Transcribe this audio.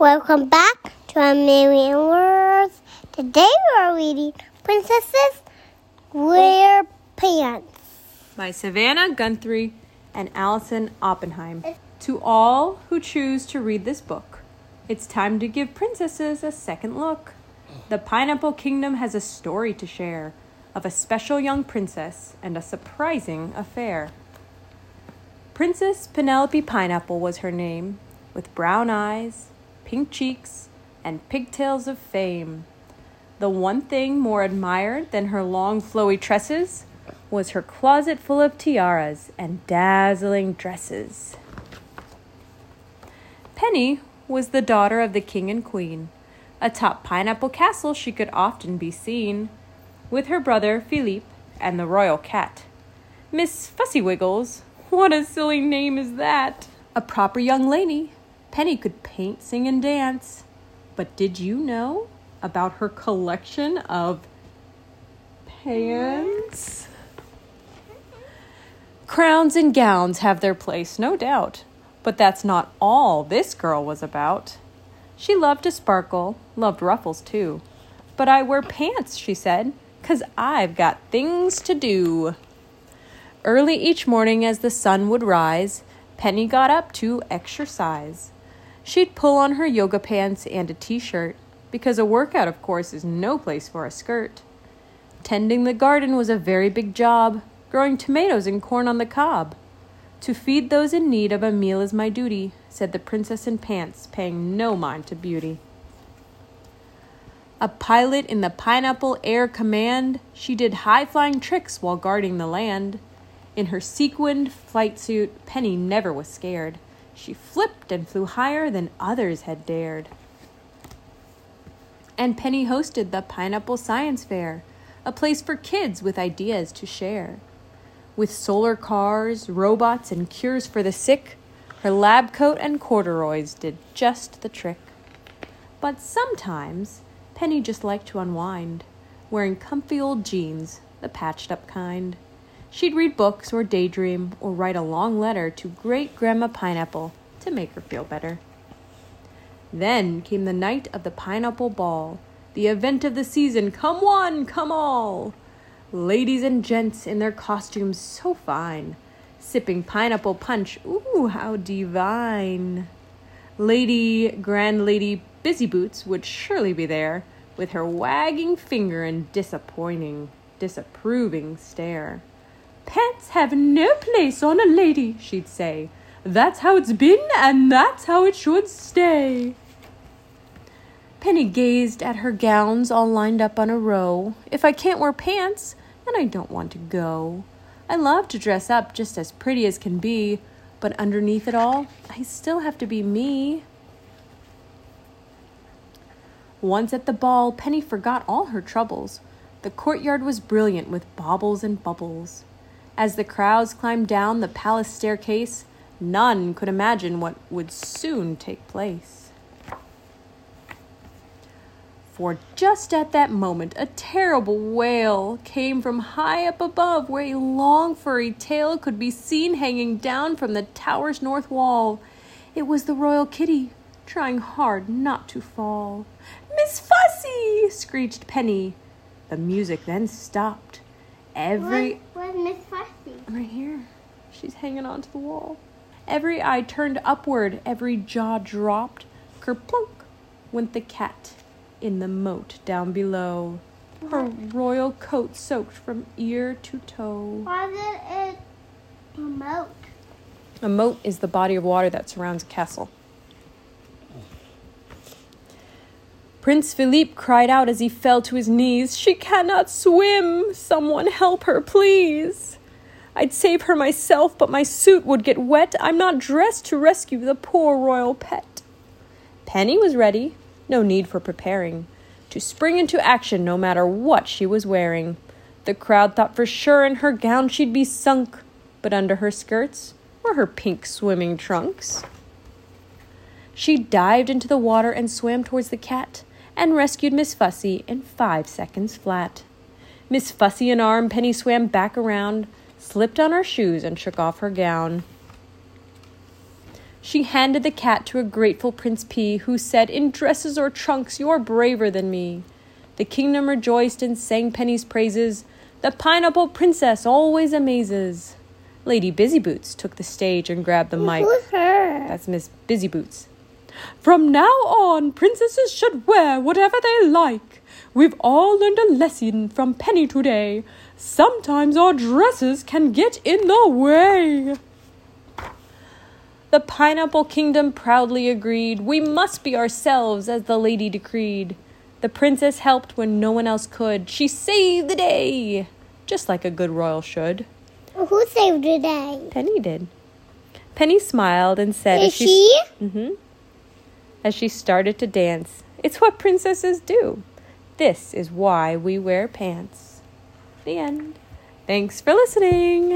Welcome back to a million words. Today we are reading Princesses Wear Pants. by Savannah Guthrie and Allison Oppenheim. To all who choose to read this book, it's time to give princesses a second look. The Pineapple Kingdom has a story to share of a special young princess and a surprising affair. Princess Penelope Pineapple was her name, with brown eyes, pink cheeks, and pigtails of fame. The one thing more admired than her long flowy tresses was her closet full of tiaras and dazzling dresses. Penny was the daughter of the king and queen. Atop Pineapple Castle, she could often be seen with her brother Philippe and the royal cat. Miss Fussy Wiggles, what a silly name is that? A proper young lady. Penny could paint, sing, and dance. But did you know about her collection of pants? Crowns and gowns have their place, no doubt, but that's not all this girl was about. She loved to sparkle, loved ruffles too. But I wear pants, she said, 'cause I've got things to do. Early each morning as the sun would rise, Penny got up to exercise. She'd pull on her yoga pants and a t shirt, because a workout, of course, is no place for a skirt. Tending the garden was a very big job, growing tomatoes and corn on the cob. To feed those in need of a meal is my duty, said the princess in pants, paying no mind to beauty. A pilot in the Pineapple Air Command, she did high flying tricks while guarding the land. In her sequined flight suit, Penny never was scared. She flipped and flew higher than others had dared. And Penny hosted the Pineapple Science Fair, a place for kids with ideas to share. With solar cars, robots, and cures for the sick, her lab coat and corduroys did just the trick. But sometimes Penny just liked to unwind, wearing comfy old jeans, the patched up kind. She'd read books or daydream or write a long letter to great Grandma Pineapple to make her feel better. Then came the night of the Pineapple Ball, the event of the season. Come one, come all! Ladies and gents in their costumes so fine, sipping pineapple punch. Ooh, how divine! Lady, Grand Lady Busyboots would surely be there, with her wagging finger and disappointing, disapproving stare. Pants have no place on a lady, she'd say. That's how it's been, and that's how it should stay. Penny gazed at her gowns all lined up on a row. If I can't wear pants, then I don't want to go. I love to dress up just as pretty as can be, but underneath it all, I still have to be me. Once at the ball, Penny forgot all her troubles. The courtyard was brilliant with baubles and bubbles. As the crowds climbed down the palace staircase, none could imagine what would soon take place. For just at that moment, a terrible wail came from high up above, where a long furry tail could be seen hanging down from the tower's north wall. It was the royal kitty, trying hard not to fall. Miss Fussy! screeched Penny. The music then stopped. Every. Where's Miss Fussy? Right here. She's hanging onto the wall. Every eye turned upward, every jaw dropped. Kerplunk went the cat in the moat down below. Her royal coat soaked from ear to toe. Why did it promote? A moat is the body of water that surrounds a castle. Prince Philippe cried out as he fell to his knees, She cannot swim! Someone help her, please! I'd save her myself, but my suit would get wet. I'm not dressed to rescue the poor royal pet. Penny was ready, no need for preparing, to spring into action no matter what she was wearing. The crowd thought for sure in her gown she'd be sunk, but under her skirts were her pink swimming trunks. She dived into the water and swam towards the cat and rescued Miss Fussy in five seconds flat. Miss Fussy in arm, Penny swam back around, slipped on her shoes, and shook off her gown. She handed the cat to a grateful Prince P, who said, In dresses or trunks, you're braver than me. The kingdom rejoiced and sang Penny's praises. The pineapple princess always amazes. Lady Busyboots took the stage and grabbed the mic. Who's her? That's Miss Busyboots. From now on, princesses should wear whatever they like. We've all learned a lesson from Penny today. Sometimes our dresses can get in the way. The Pineapple Kingdom proudly agreed. We must be ourselves, as the lady decreed. The princess helped when no one else could. She saved the day, just like a good royal should. Who saved the day? Penny did. Penny smiled and said, Is she? she? hmm As she started to dance, It's what princesses do. This is why we wear pants. The end. Thanks for listening.